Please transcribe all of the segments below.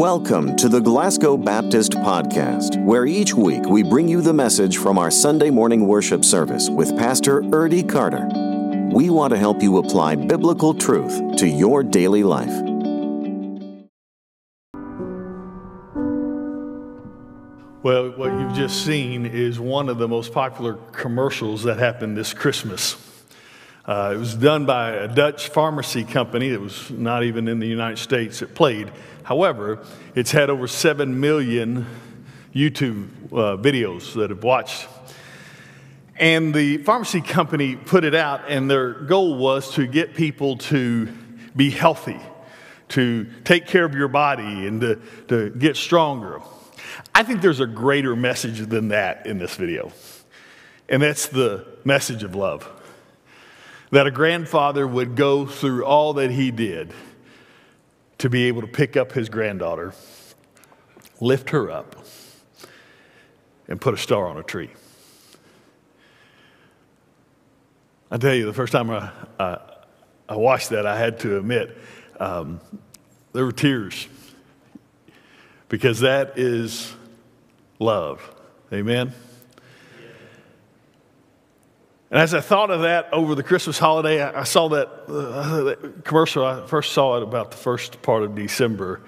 Welcome to the Glasgow Baptist Podcast, where each week we bring you the message from our Sunday morning worship service with Pastor Ernie Carter. We want to help you apply biblical truth to your daily life. Well, what you've just seen is one of the most popular commercials that happened this Christmas. Uh, it was done by a Dutch pharmacy company that was not even in the United States. It played However, it's had over 7 million YouTube uh, videos that have watched. And the pharmacy company put it out, and their goal was to get people to be healthy, to take care of your body, and to, to get stronger. I think there's a greater message than that in this video, and that's the message of love. That a grandfather would go through all that he did to be able to pick up his granddaughter, lift her up, and put a star on a tree. I tell you, the first time I, I, I watched that, I had to admit um, there were tears because that is love. Amen. And as I thought of that over the Christmas holiday, I, saw that, uh, that, commercial. I first saw it about the first part of December.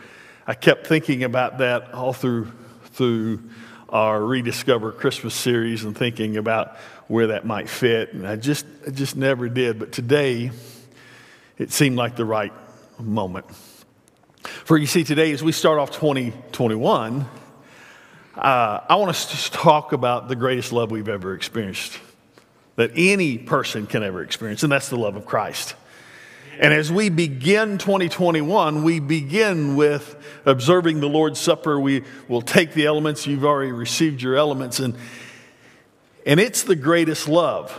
I kept thinking about that all through, through our Rediscover Christmas series and thinking about where that might fit. And I just, I just never did. But today, it seemed like the right moment. For you see, today, as we start off 2021, uh, I want us to talk about the greatest love we've ever experienced that any person can ever experience, and that's the love of Christ. And as we begin 2021, we begin with observing the Lord's Supper. We will take the elements, you've already received your elements, and, and it's the greatest love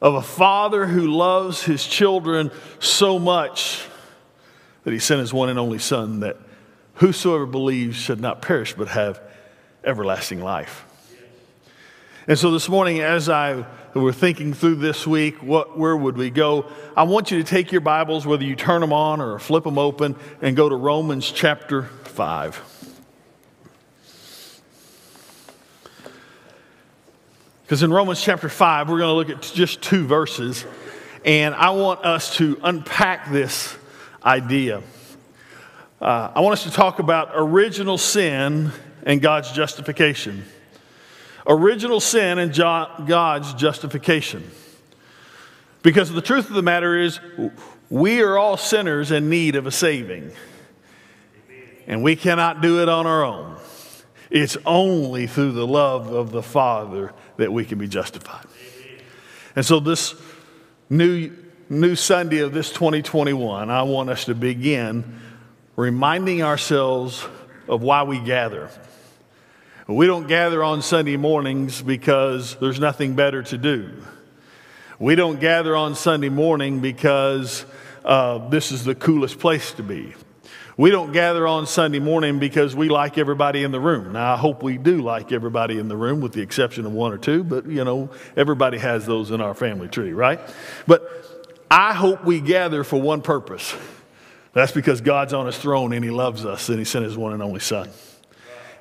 of a father who loves his children so much that he sent his one and only Son, that whosoever believes should not perish but have everlasting life. And so this morning, as I were thinking through this week, what, where would we go? I want you to take your Bibles, whether you turn them on or flip them open, and go to Romans chapter 5. Because in Romans chapter 5, we're going to look at just two verses, and I want us to unpack this idea. Uh, I want us to talk about original sin and God's justification original sin and God's justification. Because the truth of the matter is, we are all sinners in need of a saving. And we cannot do it on our own. It's only through the love of the Father that we can be justified. And so, this new, new Sunday of this 2021, I want us to begin reminding ourselves of why we gather. We don't gather on Sunday mornings because there's nothing better to do. We don't gather on Sunday morning because uh, this is the coolest place to be. We don't gather on Sunday morning because we like everybody in the room. Now, I hope we do like everybody in the room, with the exception of one or two, but you know, everybody has those in our family tree, right? But I hope we gather for one purpose. That's because God's on his throne and he loves us and he sent his one and only Son.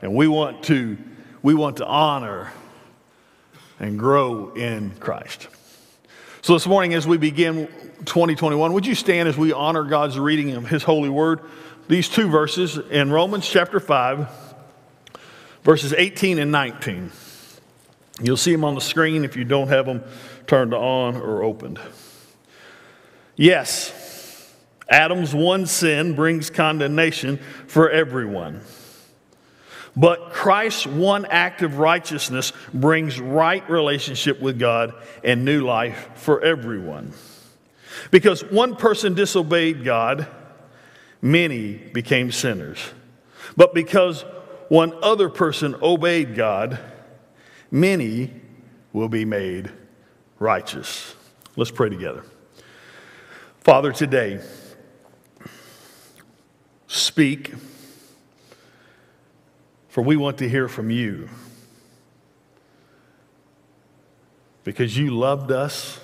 And we want to, we want to honor and grow in Christ. So this morning, as we begin 2021, would you stand as we honor God's reading of His holy word? These two verses in Romans chapter 5, verses 18 and 19. You'll see them on the screen if you don't have them turned on or opened. Yes, Adam's one sin brings condemnation for everyone. But Christ's one act of righteousness brings right relationship with God and new life for everyone. Because one person disobeyed God, many became sinners. But because one other person obeyed God, many will be made righteous. Let's pray together. Father, today, speak for we want to hear from you. Because you loved us,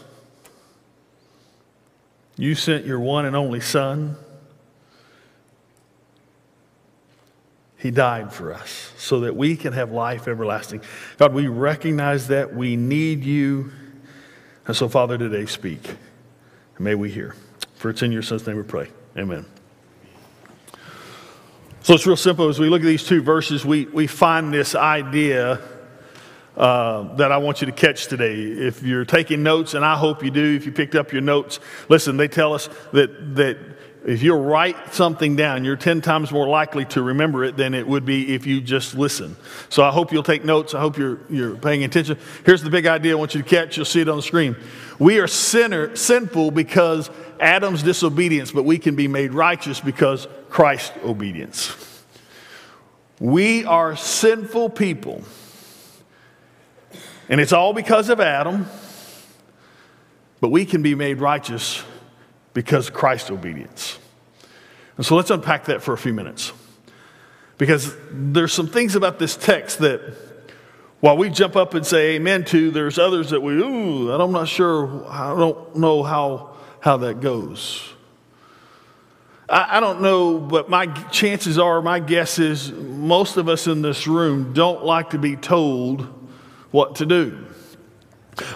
you sent your one and only Son, He died for us so that we can have life everlasting. God, we recognize that we need you. And so, Father, today speak. And may we hear. For it's in your son's name we pray. Amen. So it's real simple. As we look at these two verses, we, we find this idea uh, that I want you to catch today. If you're taking notes, and I hope you do, if you picked up your notes, listen, they tell us that, that if you write something down, you're 10 times more likely to remember it than it would be if you just listen. So I hope you'll take notes. I hope you're, you're paying attention. Here's the big idea I want you to catch. You'll see it on the screen. We are sinner, sinful because Adam's disobedience, but we can be made righteous because Christ's obedience. We are sinful people. And it's all because of Adam, but we can be made righteous because Christ's obedience. And so let's unpack that for a few minutes. Because there's some things about this text that while we jump up and say amen to, there's others that we, ooh, I'm not sure, I don't know how, how that goes. I, I don't know, but my chances are, my guess is, most of us in this room don't like to be told what to do.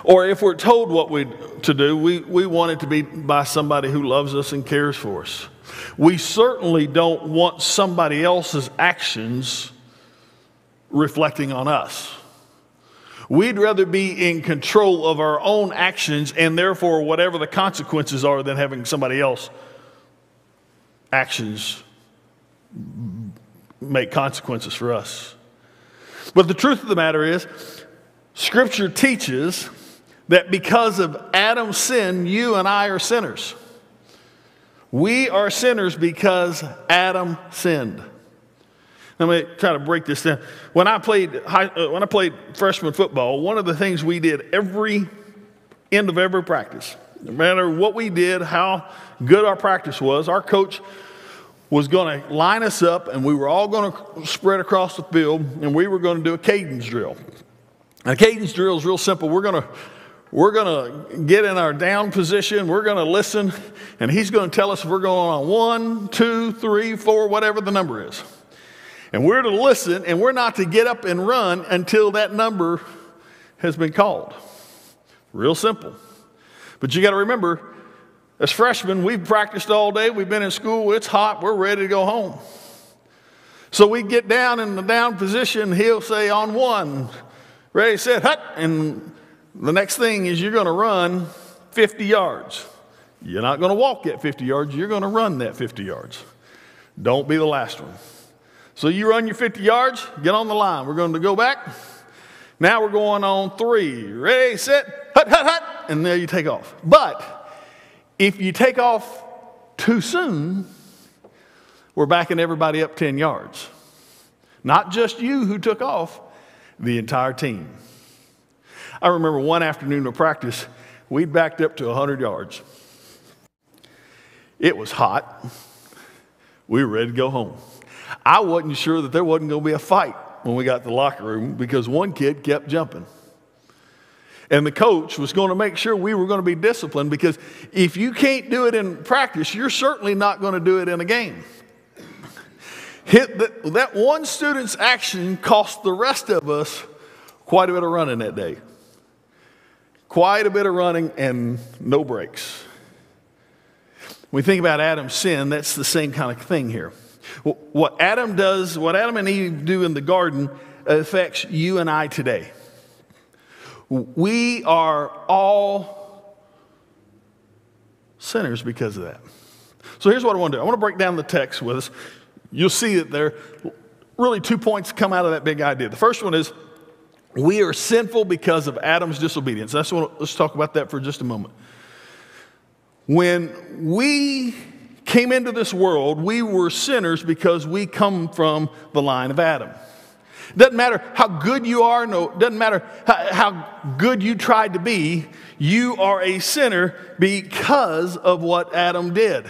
Or if we're told what we to do, we, we want it to be by somebody who loves us and cares for us. We certainly don't want somebody else's actions reflecting on us. We'd rather be in control of our own actions and therefore whatever the consequences are than having somebody else actions make consequences for us. But the truth of the matter is, Scripture teaches that because of Adam's sin, you and I are sinners. We are sinners because Adam sinned. Let me try to break this down. When I played high, uh, when I played freshman football, one of the things we did every end of every practice, no matter what we did, how good our practice was, our coach was going to line us up, and we were all going to spread across the field, and we were going to do a cadence drill. And a cadence drill is real simple. We're going to we're going to get in our down position. We're going to listen, and he's going to tell us if we're going on one, two, three, four, whatever the number is. And we're to listen, and we're not to get up and run until that number has been called. Real simple. But you got to remember, as freshmen, we've practiced all day, we've been in school, it's hot, we're ready to go home. So we get down in the down position, he'll say on one, ready, set, hut, and the next thing is you're going to run 50 yards. You're not going to walk that 50 yards, you're going to run that 50 yards. Don't be the last one. So you run your 50 yards, get on the line. We're going to go back. Now we're going on three. Ready, set, hut, hut, hut, and there you take off. But if you take off too soon, we're backing everybody up 10 yards. Not just you who took off, the entire team. I remember one afternoon of practice, we'd backed up to 100 yards. It was hot. We were ready to go home. I wasn't sure that there wasn't going to be a fight when we got to the locker room because one kid kept jumping. And the coach was going to make sure we were going to be disciplined because if you can't do it in practice, you're certainly not going to do it in a game. Hit the, that one student's action cost the rest of us quite a bit of running that day quite a bit of running and no breaks. When we think about Adam's sin, that's the same kind of thing here. What Adam does, what Adam and Eve do in the garden, affects you and I today. We are all sinners because of that. So here's what I want to do I want to break down the text with us. You'll see that there really two points come out of that big idea. The first one is we are sinful because of Adam's disobedience. That's what, let's talk about that for just a moment. When we came into this world, we were sinners because we come from the line of Adam. Doesn't matter how good you are, no, doesn't matter how, how good you tried to be, you are a sinner because of what Adam did.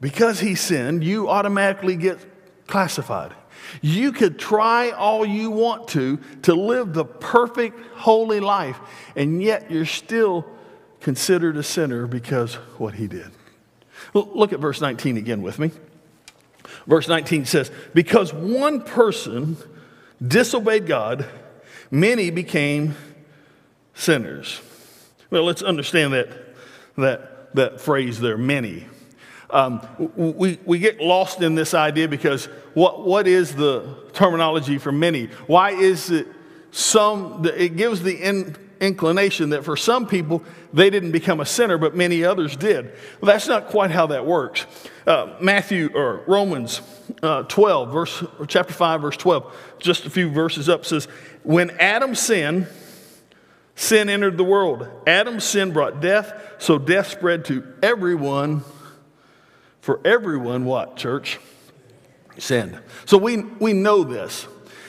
Because he sinned, you automatically get classified. You could try all you want to to live the perfect, holy life, and yet you're still considered a sinner because what he did. Look at verse 19 again with me. Verse 19 says, Because one person disobeyed God, many became sinners. Well, let's understand that, that, that phrase there, many. Um, we, we get lost in this idea because what, what is the terminology for many? Why is it some, it gives the in, inclination that for some people, they didn't become a sinner, but many others did. Well, that's not quite how that works. Uh, Matthew or Romans uh, 12, verse, chapter 5, verse 12, just a few verses up says, When Adam sinned, sin entered the world. Adam's sin brought death, so death spread to everyone for everyone, what, church? Sinned. So we, we know this.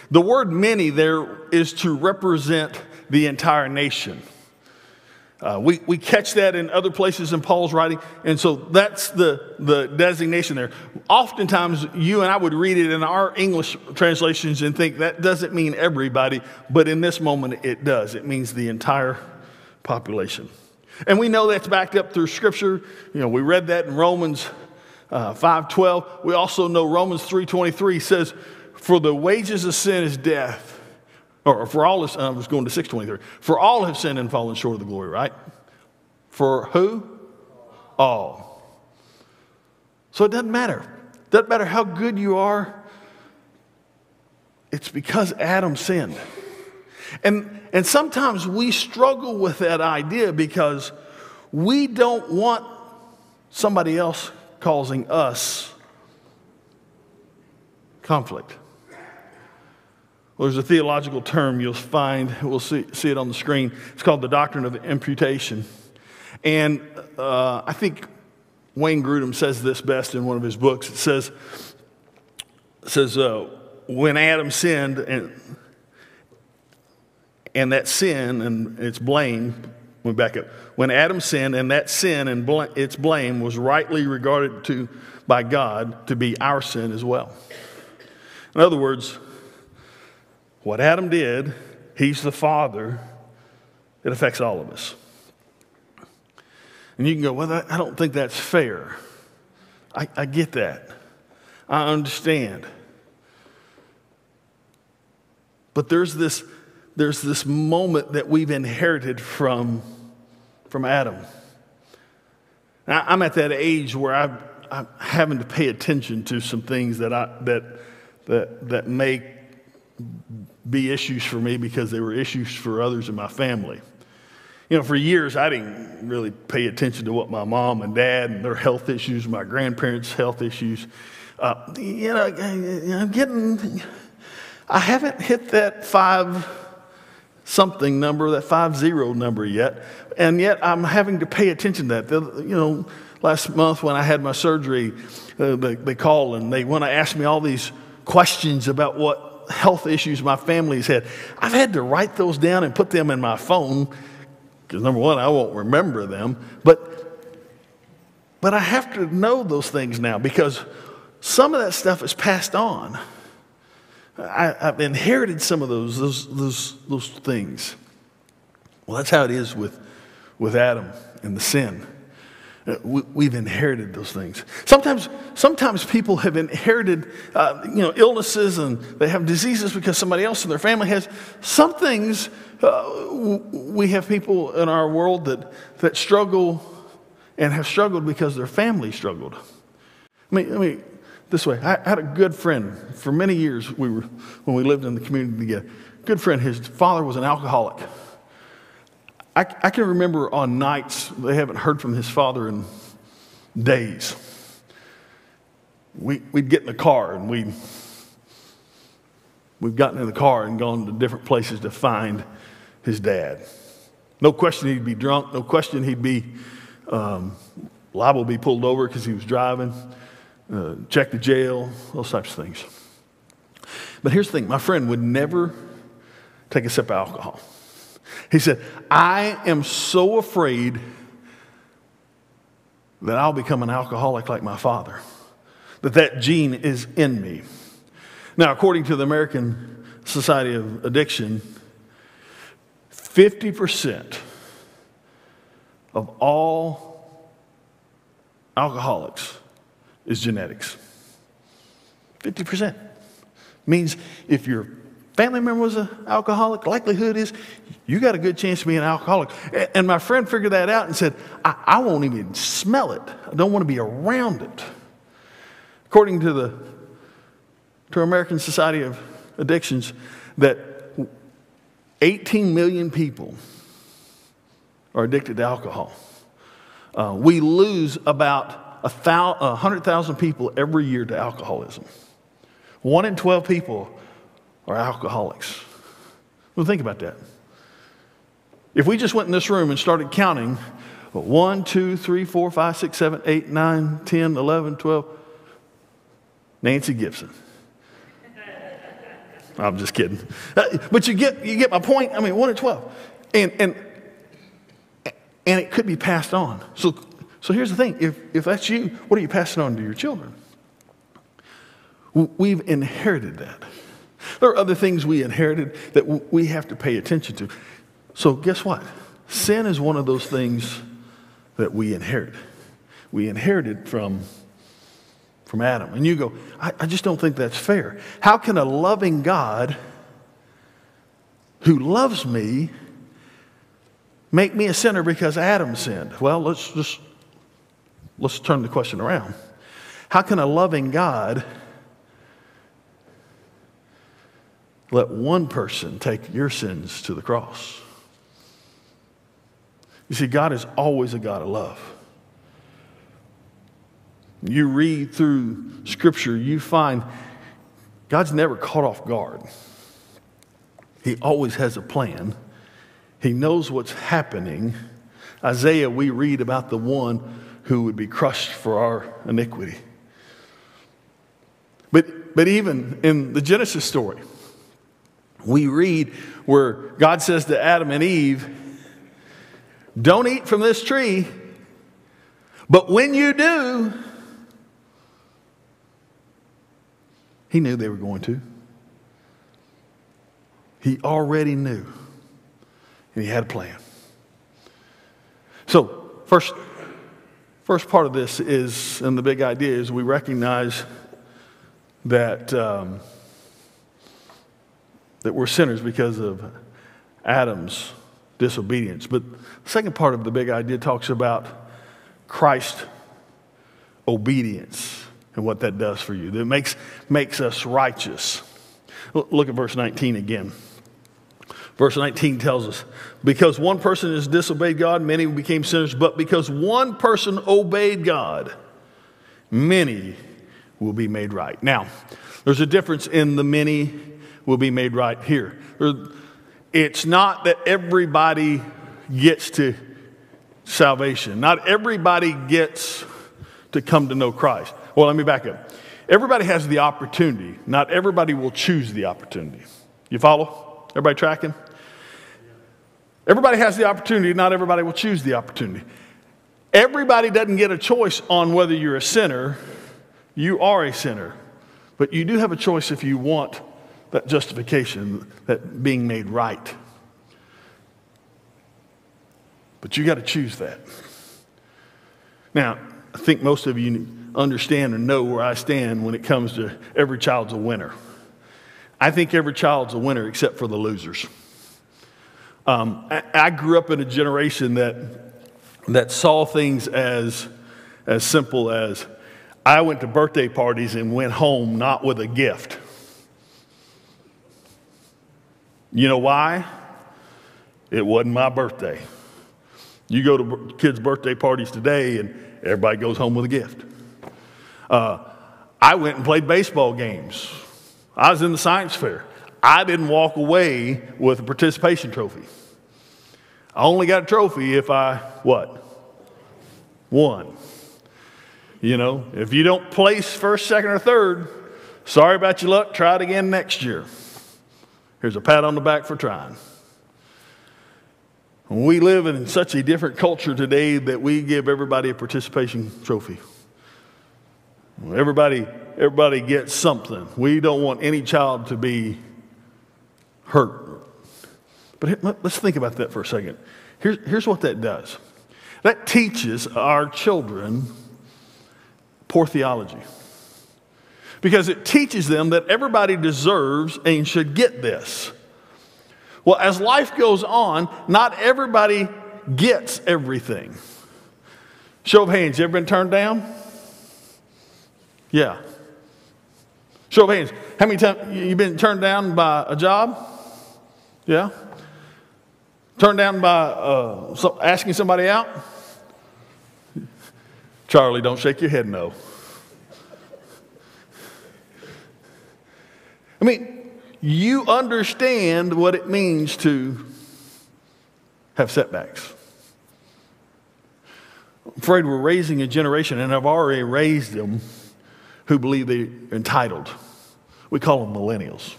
The word many there is to represent the entire nation. Uh, we, we catch that in other places in Paul's writing, and so that's the, the designation there. Oftentimes, you and I would read it in our English translations and think that doesn't mean everybody, but in this moment it does. It means the entire population. And we know that's backed up through Scripture. You know, we read that in Romans uh, 5.12. We also know Romans 3.23 says, for the wages of sin is death. Or for all, I was uh, going to 6.23. For all have sinned and fallen short of the glory, right? For who? All. So it doesn't matter. Doesn't matter how good you are. It's because Adam sinned. And, and sometimes we struggle with that idea because we don't want somebody else causing us conflict. Well, there's a theological term you'll find, we'll see, see it on the screen. It's called the doctrine of imputation. And uh, I think Wayne Grudem says this best in one of his books. It says, it says uh, when Adam sinned, and, and that sin and its blame we back up. When Adam sinned, and that sin and bl- its blame was rightly regarded to by God to be our sin as well. In other words, what Adam did, he's the father, it affects all of us. And you can go, well, I don't think that's fair. I, I get that. I understand. But there's this, there's this moment that we've inherited from from Adam. Now, I'm at that age where i am having to pay attention to some things that, I, that, that, that may be issues for me because they were issues for others in my family. You know, for years, I didn't really pay attention to what my mom and dad and their health issues, my grandparents' health issues. Uh, you know, I'm getting, I haven't hit that five something number, that five zero number yet. And yet I'm having to pay attention to that. You know, last month when I had my surgery, uh, they, they call and they want to ask me all these questions about what health issues my family's had. I've had to write those down and put them in my phone because number one, I won't remember them. But but I have to know those things now because some of that stuff is passed on. I, have inherited some of those, those, those, those things. Well, that's how it is with, with Adam and the sin. Uh, we, have inherited those things. Sometimes, sometimes people have inherited, uh, you know, illnesses and they have diseases because somebody else in their family has. Some things uh, we have people in our world that that struggle and have struggled because their family struggled. I mean, I mean, this way. I had a good friend for many years. We were when we lived in the community together. Good friend. His father was an alcoholic. I, I can remember on nights they haven't heard from his father in days. We, we'd get in the car and we we've gotten in the car and gone to different places to find his dad. No question he'd be drunk. No question he'd be um, liable to be pulled over because he was driving uh, check the jail, those types of things. But here's the thing my friend would never take a sip of alcohol. He said, I am so afraid that I'll become an alcoholic like my father, that that gene is in me. Now, according to the American Society of Addiction, 50% of all alcoholics is genetics. 50%. Means if your family member was an alcoholic, likelihood is you got a good chance of being an alcoholic. And my friend figured that out and said, I, I won't even smell it. I don't want to be around it. According to the to American Society of Addictions, that 18 million people are addicted to alcohol. Uh, we lose about a 100,000 people every year to alcoholism. One in 12 people are alcoholics. Well, think about that. If we just went in this room and started counting 1, 2, 3, 4, 5, 6, 7, 8, 9, 10, 11, 12, Nancy Gibson. I'm just kidding. Uh, but you get, you get my point. I mean, 1 in 12. And, and, and it could be passed on. So, so here's the thing if, if that's you, what are you passing on to your children? We've inherited that. There are other things we inherited that we have to pay attention to. So, guess what? Sin is one of those things that we inherit. We inherited from, from Adam. And you go, I, I just don't think that's fair. How can a loving God who loves me make me a sinner because Adam sinned? Well, let's just let's turn the question around. How can a loving God let one person take your sins to the cross. You see, God is always a God of love. You read through Scripture, you find God's never caught off guard. He always has a plan. He knows what's happening. Isaiah, we read about the one who would be crushed for our iniquity. But, but even in the Genesis story, we read where God says to Adam and Eve, Don't eat from this tree, but when you do, he knew they were going to. He already knew, and he had a plan. So, first, first part of this is, and the big idea is we recognize that. Um, that we're sinners because of Adam's disobedience. But the second part of the big idea talks about Christ obedience and what that does for you. That makes, makes us righteous. Look at verse 19 again. Verse 19 tells us, because one person has disobeyed God, many became sinners, but because one person obeyed God, many will be made right. Now, there's a difference in the many will be made right here. It's not that everybody gets to salvation, not everybody gets to come to know Christ. Well, let me back up. Everybody has the opportunity, not everybody will choose the opportunity. You follow? Everybody tracking? Everybody has the opportunity, not everybody will choose the opportunity. Everybody doesn't get a choice on whether you're a sinner. You are a sinner. But you do have a choice if you want that justification, that being made right. But you got to choose that. Now, I think most of you understand and know where I stand when it comes to every child's a winner. I think every child's a winner except for the losers. Um, I, I, grew up in a generation that, that saw things as, as simple as I went to birthday parties and went home not with a gift. You know why? It wasn't my birthday. You go to kids' birthday parties today, and everybody goes home with a gift. Uh, I went and played baseball games. I was in the science fair. I didn't walk away with a participation trophy. I only got a trophy if I, what? Won. You know, if you don't place first, second, or third, sorry about your luck, try it again next year. Here's a pat on the back for trying. We live in such a different culture today that we give everybody a participation trophy. Everybody, everybody gets something. We don't want any child to be hurt. But let's think about that for a second. Here's, here's what that does that teaches our children poor theology. Because it teaches them that everybody deserves and should get this. Well, as life goes on, not everybody gets everything. Show of hands, you ever been turned down? Yeah. Show of hands, how many times you been turned down by a job? Yeah. Turned down by uh, so asking somebody out? Charlie, don't shake your head no. I mean, you understand what it means to have setbacks. I'm afraid we're raising a generation, and I've already raised them, who believe they're entitled. We call them millennials.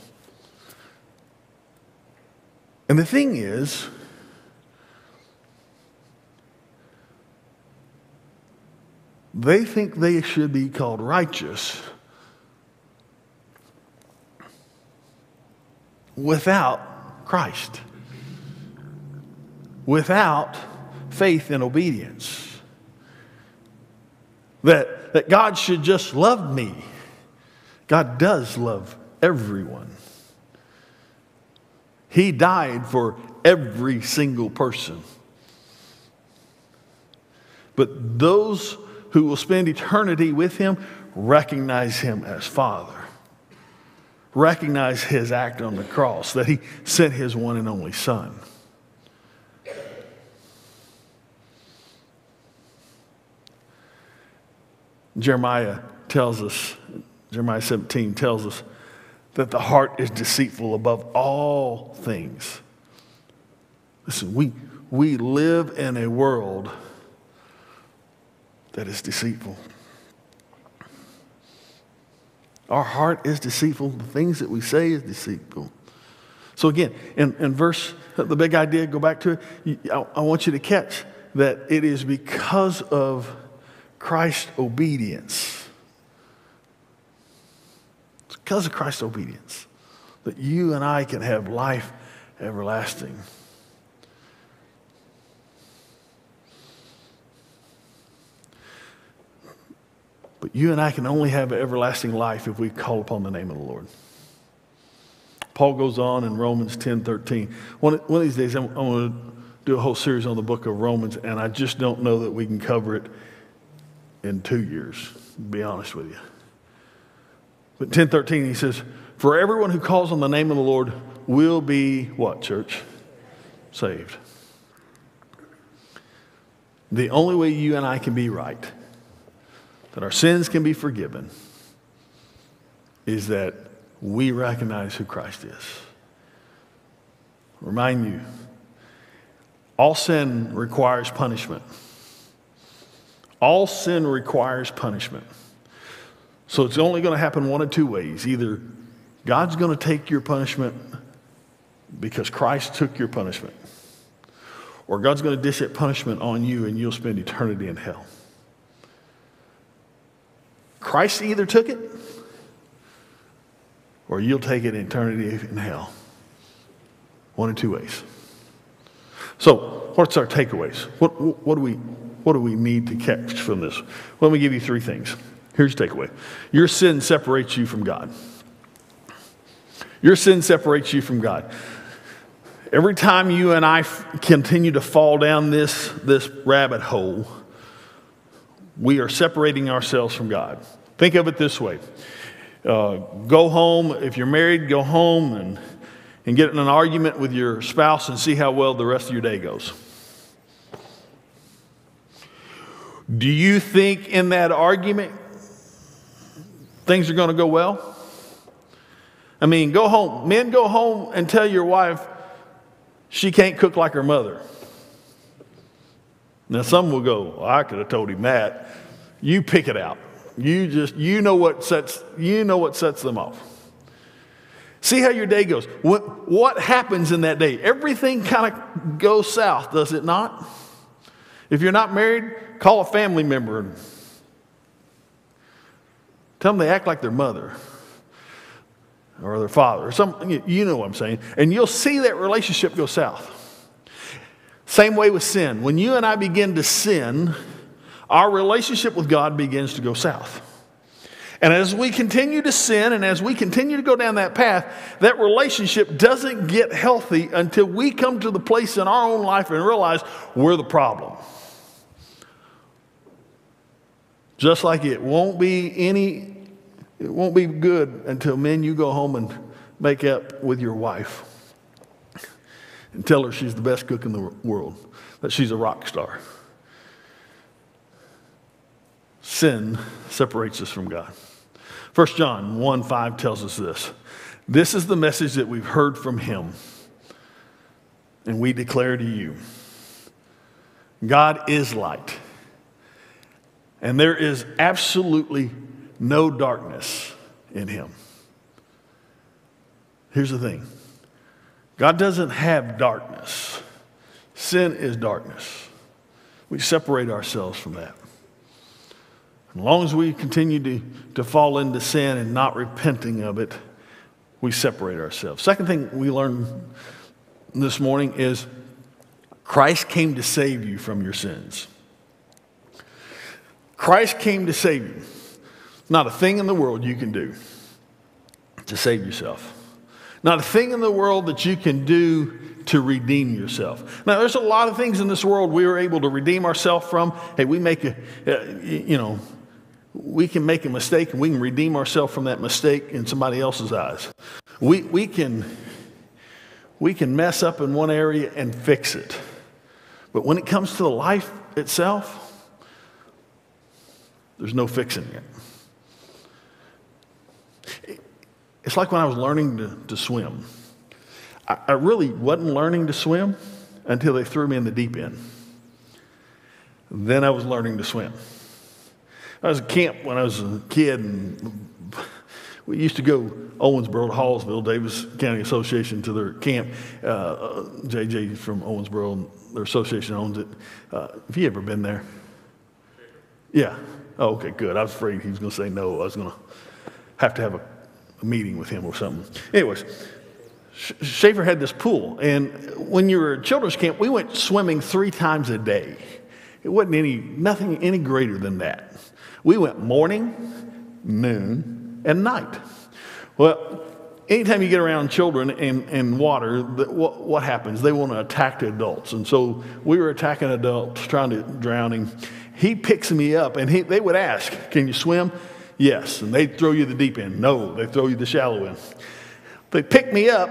And the thing is, they think they should be called righteous without Christ, without faith and obedience. That, that God should just love me. God does love everyone. He died for every single person. But those who will spend eternity with Him recognize Him as Father recognize his act on the cross, that he sent his one and only Son. Jeremiah tells us, Jeremiah 17 tells us that the heart is deceitful above all things. Listen, we, we live in a world that is deceitful. Our heart is deceitful. The things that we say is deceitful. So again, in, in verse, the big idea, go back to it. I, I want you to catch that it is because of Christ's obedience. It's because of Christ's obedience that you and I can have life everlasting. But you and I can only have everlasting life if we call upon the name of the Lord. Paul goes on in Romans 10 13. One, one of these days, I'm, I'm going to do a whole series on the book of Romans, and I just don't know that we can cover it in two years, to be honest with you. But 1013, he says, For everyone who calls on the name of the Lord will be what, church? Saved. The only way you and I can be right that our sins can be forgiven is that we recognize who Christ is. Remind you, all sin requires punishment. All sin requires punishment. So it's only going to happen one of two ways. Either God's going to take your punishment because Christ took your punishment, or God's going to dish that punishment on you and you'll spend eternity in hell. Christ either took it or you'll take it in eternity in hell. One of two ways. So, what's our takeaways? What, what, do we, what do we need to catch from this? Let me give you three things. Here's your takeaway Your sin separates you from God. Your sin separates you from God. Every time you and I f- continue to fall down this, this rabbit hole, we are separating ourselves from God. Think of it this way uh, go home, if you're married, go home and, and get in an argument with your spouse and see how well the rest of your day goes. Do you think in that argument things are going to go well? I mean, go home. Men, go home and tell your wife she can't cook like her mother. Now, some will go, well, I could have told him that. You pick it out. You just, you know what sets, you know what sets them off. See how your day goes. What, what happens in that day? Everything kind of goes south, does it not? If you're not married, call a family member and tell them they act like their mother or their father or some, you know what I'm saying. And you'll see that relationship go south. Same way with sin. When you and I begin to sin, our relationship with God begins to go south. And as we continue to sin and as we continue to go down that path, that relationship doesn't get healthy until we come to the place in our own life and realize we're the problem. Just like it won't be any, it won't be good until men you go home and make up with your wife and tell her she's the best cook in the world, that she's a rock star. Sin separates us from God. 1 John 1 5 tells us this. This is the message that we've heard from him, and we declare to you God is light, and there is absolutely no darkness in him. Here's the thing God doesn't have darkness, sin is darkness. We separate ourselves from that. As long as we continue to, to fall into sin and not repenting of it, we separate ourselves. Second thing we learned this morning is Christ came to save you from your sins. Christ came to save you. Not a thing in the world you can do to save yourself. Not a thing in the world that you can do to redeem yourself. Now, there's a lot of things in this world we are able to redeem ourselves from. Hey, we make a, you know, we can make a mistake and we can redeem ourselves from that mistake in somebody else's eyes. We, we, can, we can mess up in one area and fix it. But when it comes to the life itself, there's no fixing it. It's like when I was learning to, to swim. I, I really wasn't learning to swim until they threw me in the deep end. Then I was learning to swim. I was at camp when I was a kid, and we used to go Owensboro to Hawesville, Daviess County Association, to their camp. Uh, JJ from Owensboro, and their association owns it. Uh, have you ever been there? Yeah. Oh, okay, good. I was afraid he was going to say no. I was going to have to have a, a meeting with him or something. Anyways, Schaefer had this pool, and when you were at children's camp, we went swimming three times a day. It wasn't any nothing any greater than that. We went morning, noon, and night. Well, anytime you get around children and, and water, the, what, what happens? They want to attack the adults. And so we were attacking adults, trying to drown him. He picks me up, and he, they would ask, Can you swim? Yes. And they'd throw you the deep end. No. They throw you the shallow end. They pick me up.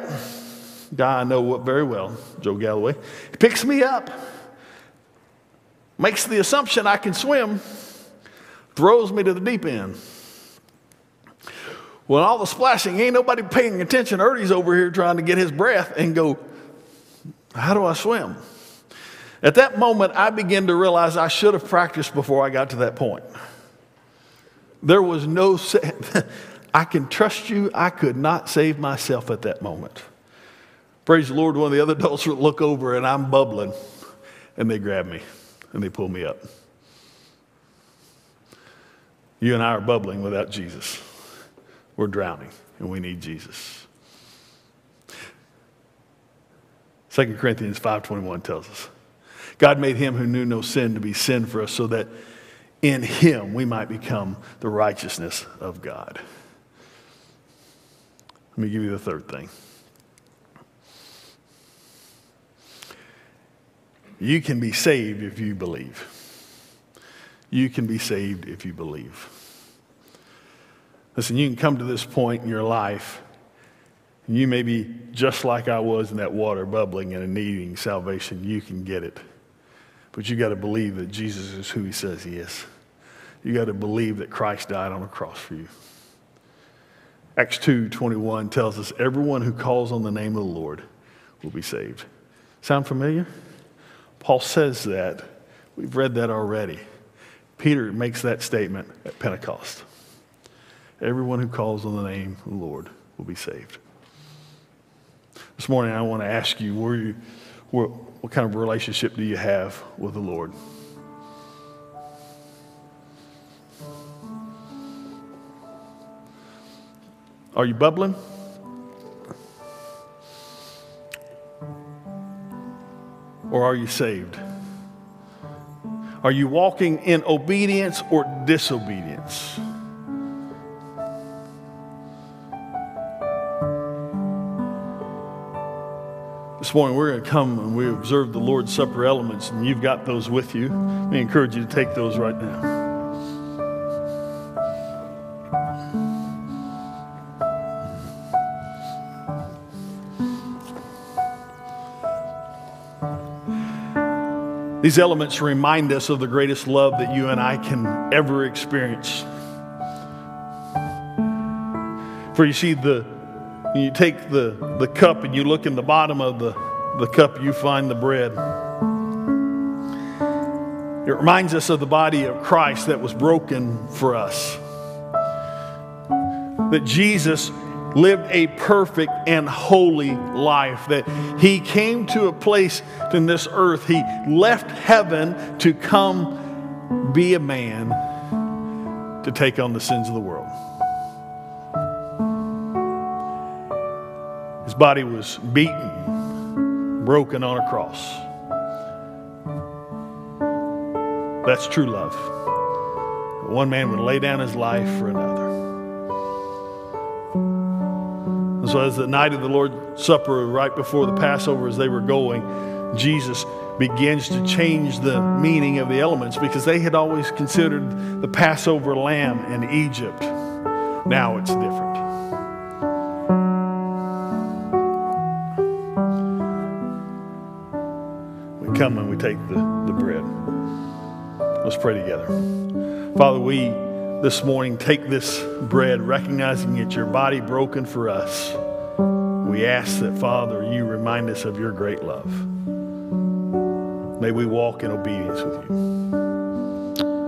Guy I know very well, Joe Galloway. Picks me up, makes the assumption I can swim throws me to the deep end. When all the splashing, ain't nobody paying attention. Ernie's over here trying to get his breath and go, How do I swim? At that moment, I began to realize I should have practiced before I got to that point. There was no, I can trust you, I could not save myself at that moment. Praise the Lord, one of the other adults would look over and I'm bubbling, and they grab me and they pull me up. You and I are bubbling without Jesus. We're drowning, and we need Jesus. 2 Corinthians 5:21 tells us, God made him who knew no sin to be sin for us so that in him we might become the righteousness of God. Let me give you the third thing. You can be saved if you believe. You can be saved if you believe. Listen, you can come to this point in your life, and you may be just like I was in that water, bubbling and needing salvation. You can get it. But you got to believe that Jesus is who he says he is. You got to believe that Christ died on the cross for you. Acts 2 21 tells us everyone who calls on the name of the Lord will be saved. Sound familiar? Paul says that. We've read that already. Peter makes that statement at Pentecost. Everyone who calls on the name of the Lord will be saved. This morning, I want to ask you, you what kind of relationship do you have with the Lord? Are you bubbling? Or are you saved? Are you walking in obedience or disobedience? This morning, we're going to come and we observe the Lord's Supper elements, and you've got those with you. We encourage you to take those right now. These elements remind us of the greatest love that you and I can ever experience. For you see, the, you take the, the cup and you look in the bottom of the, the cup, you find the bread. It reminds us of the body of Christ that was broken for us. That Jesus lived a perfect and holy life, that he came to a place in this earth, he left heaven to come be a man to take on the sins of the world. His body was beaten, broken on a cross. That's true love. One man would lay down his life for another. So, as the night of the Lord's Supper, right before the Passover, as they were going, Jesus begins to change the meaning of the elements because they had always considered the Passover lamb in Egypt. Now it's different. We come and we take the, the bread. Let's pray together. Father, we this morning take this bread, recognizing it's your body broken for us. We ask that, Father, you remind us of your great love. May we walk in obedience with you.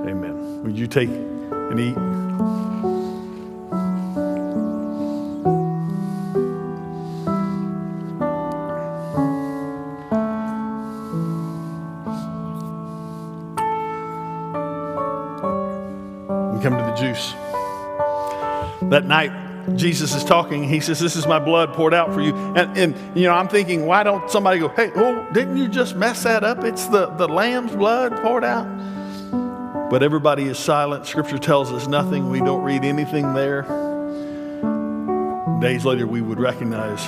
Amen. Would you take and eat? We come to the juice. That night, Jesus is talking. He says, This is my blood poured out for you. And, and, you know, I'm thinking, why don't somebody go, Hey, oh, didn't you just mess that up? It's the, the lamb's blood poured out. But everybody is silent. Scripture tells us nothing. We don't read anything there. Days later, we would recognize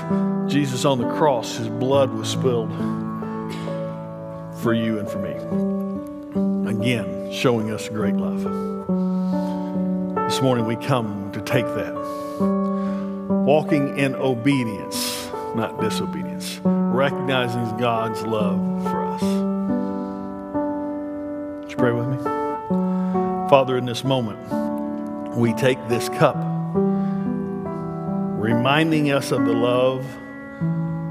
Jesus on the cross, his blood was spilled for you and for me. Again, showing us great love. This morning, we come to take that walking in obedience, not disobedience, recognizing God's love for us. Would you pray with me? Father, in this moment, we take this cup, reminding us of the love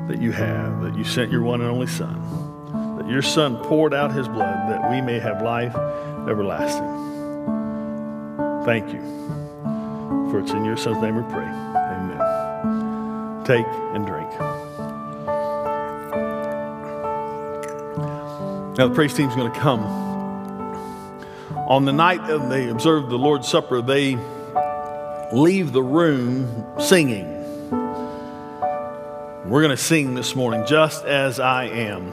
that you have, that you sent your one and only Son, that your Son poured out his blood that we may have life everlasting. Thank you. For it's in your Son's name we pray. Take and drink. Now, the praise team's going to come. On the night they observe the Lord's Supper, they leave the room singing. We're going to sing this morning, just as I am,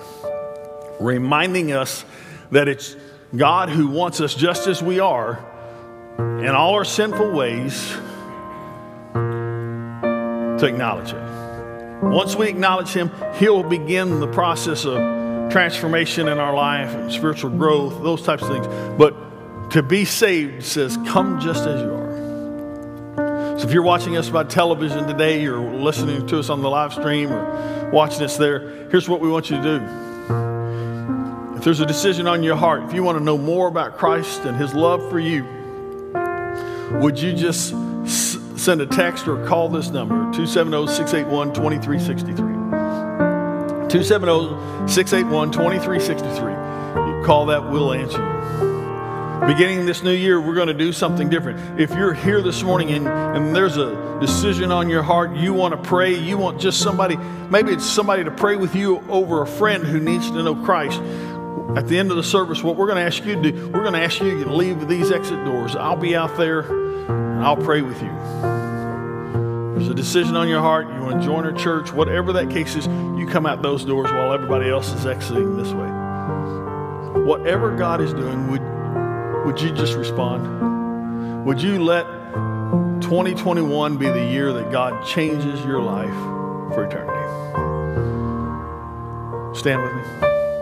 reminding us that it's God who wants us just as we are in all our sinful ways to acknowledge it. Once we acknowledge Him, He'll begin the process of transformation in our life and spiritual growth, those types of things. But to be saved says, come just as you are. So if you're watching us by television today, you're listening to us on the live stream or watching us there, here's what we want you to do. If there's a decision on your heart, if you want to know more about Christ and His love for you, would you just send a text or call this number 270 681 2363? 270 681 2363. You call that, we'll answer you. Beginning this new year, we're going to do something different. If you're here this morning and, and there's a decision on your heart, you want to pray, you want just somebody, maybe it's somebody to pray with you over a friend who needs to know Christ. At the end of the service, what we're going to ask you to do, we're going to ask you to leave these exit doors. I'll be out there and I'll pray with you. There's a decision on your heart, you want to join our church, whatever that case is, you come out those doors while everybody else is exiting this way. whatever God is doing, would, would you just respond? Would you let 2021 be the year that God changes your life for eternity? Stand with me.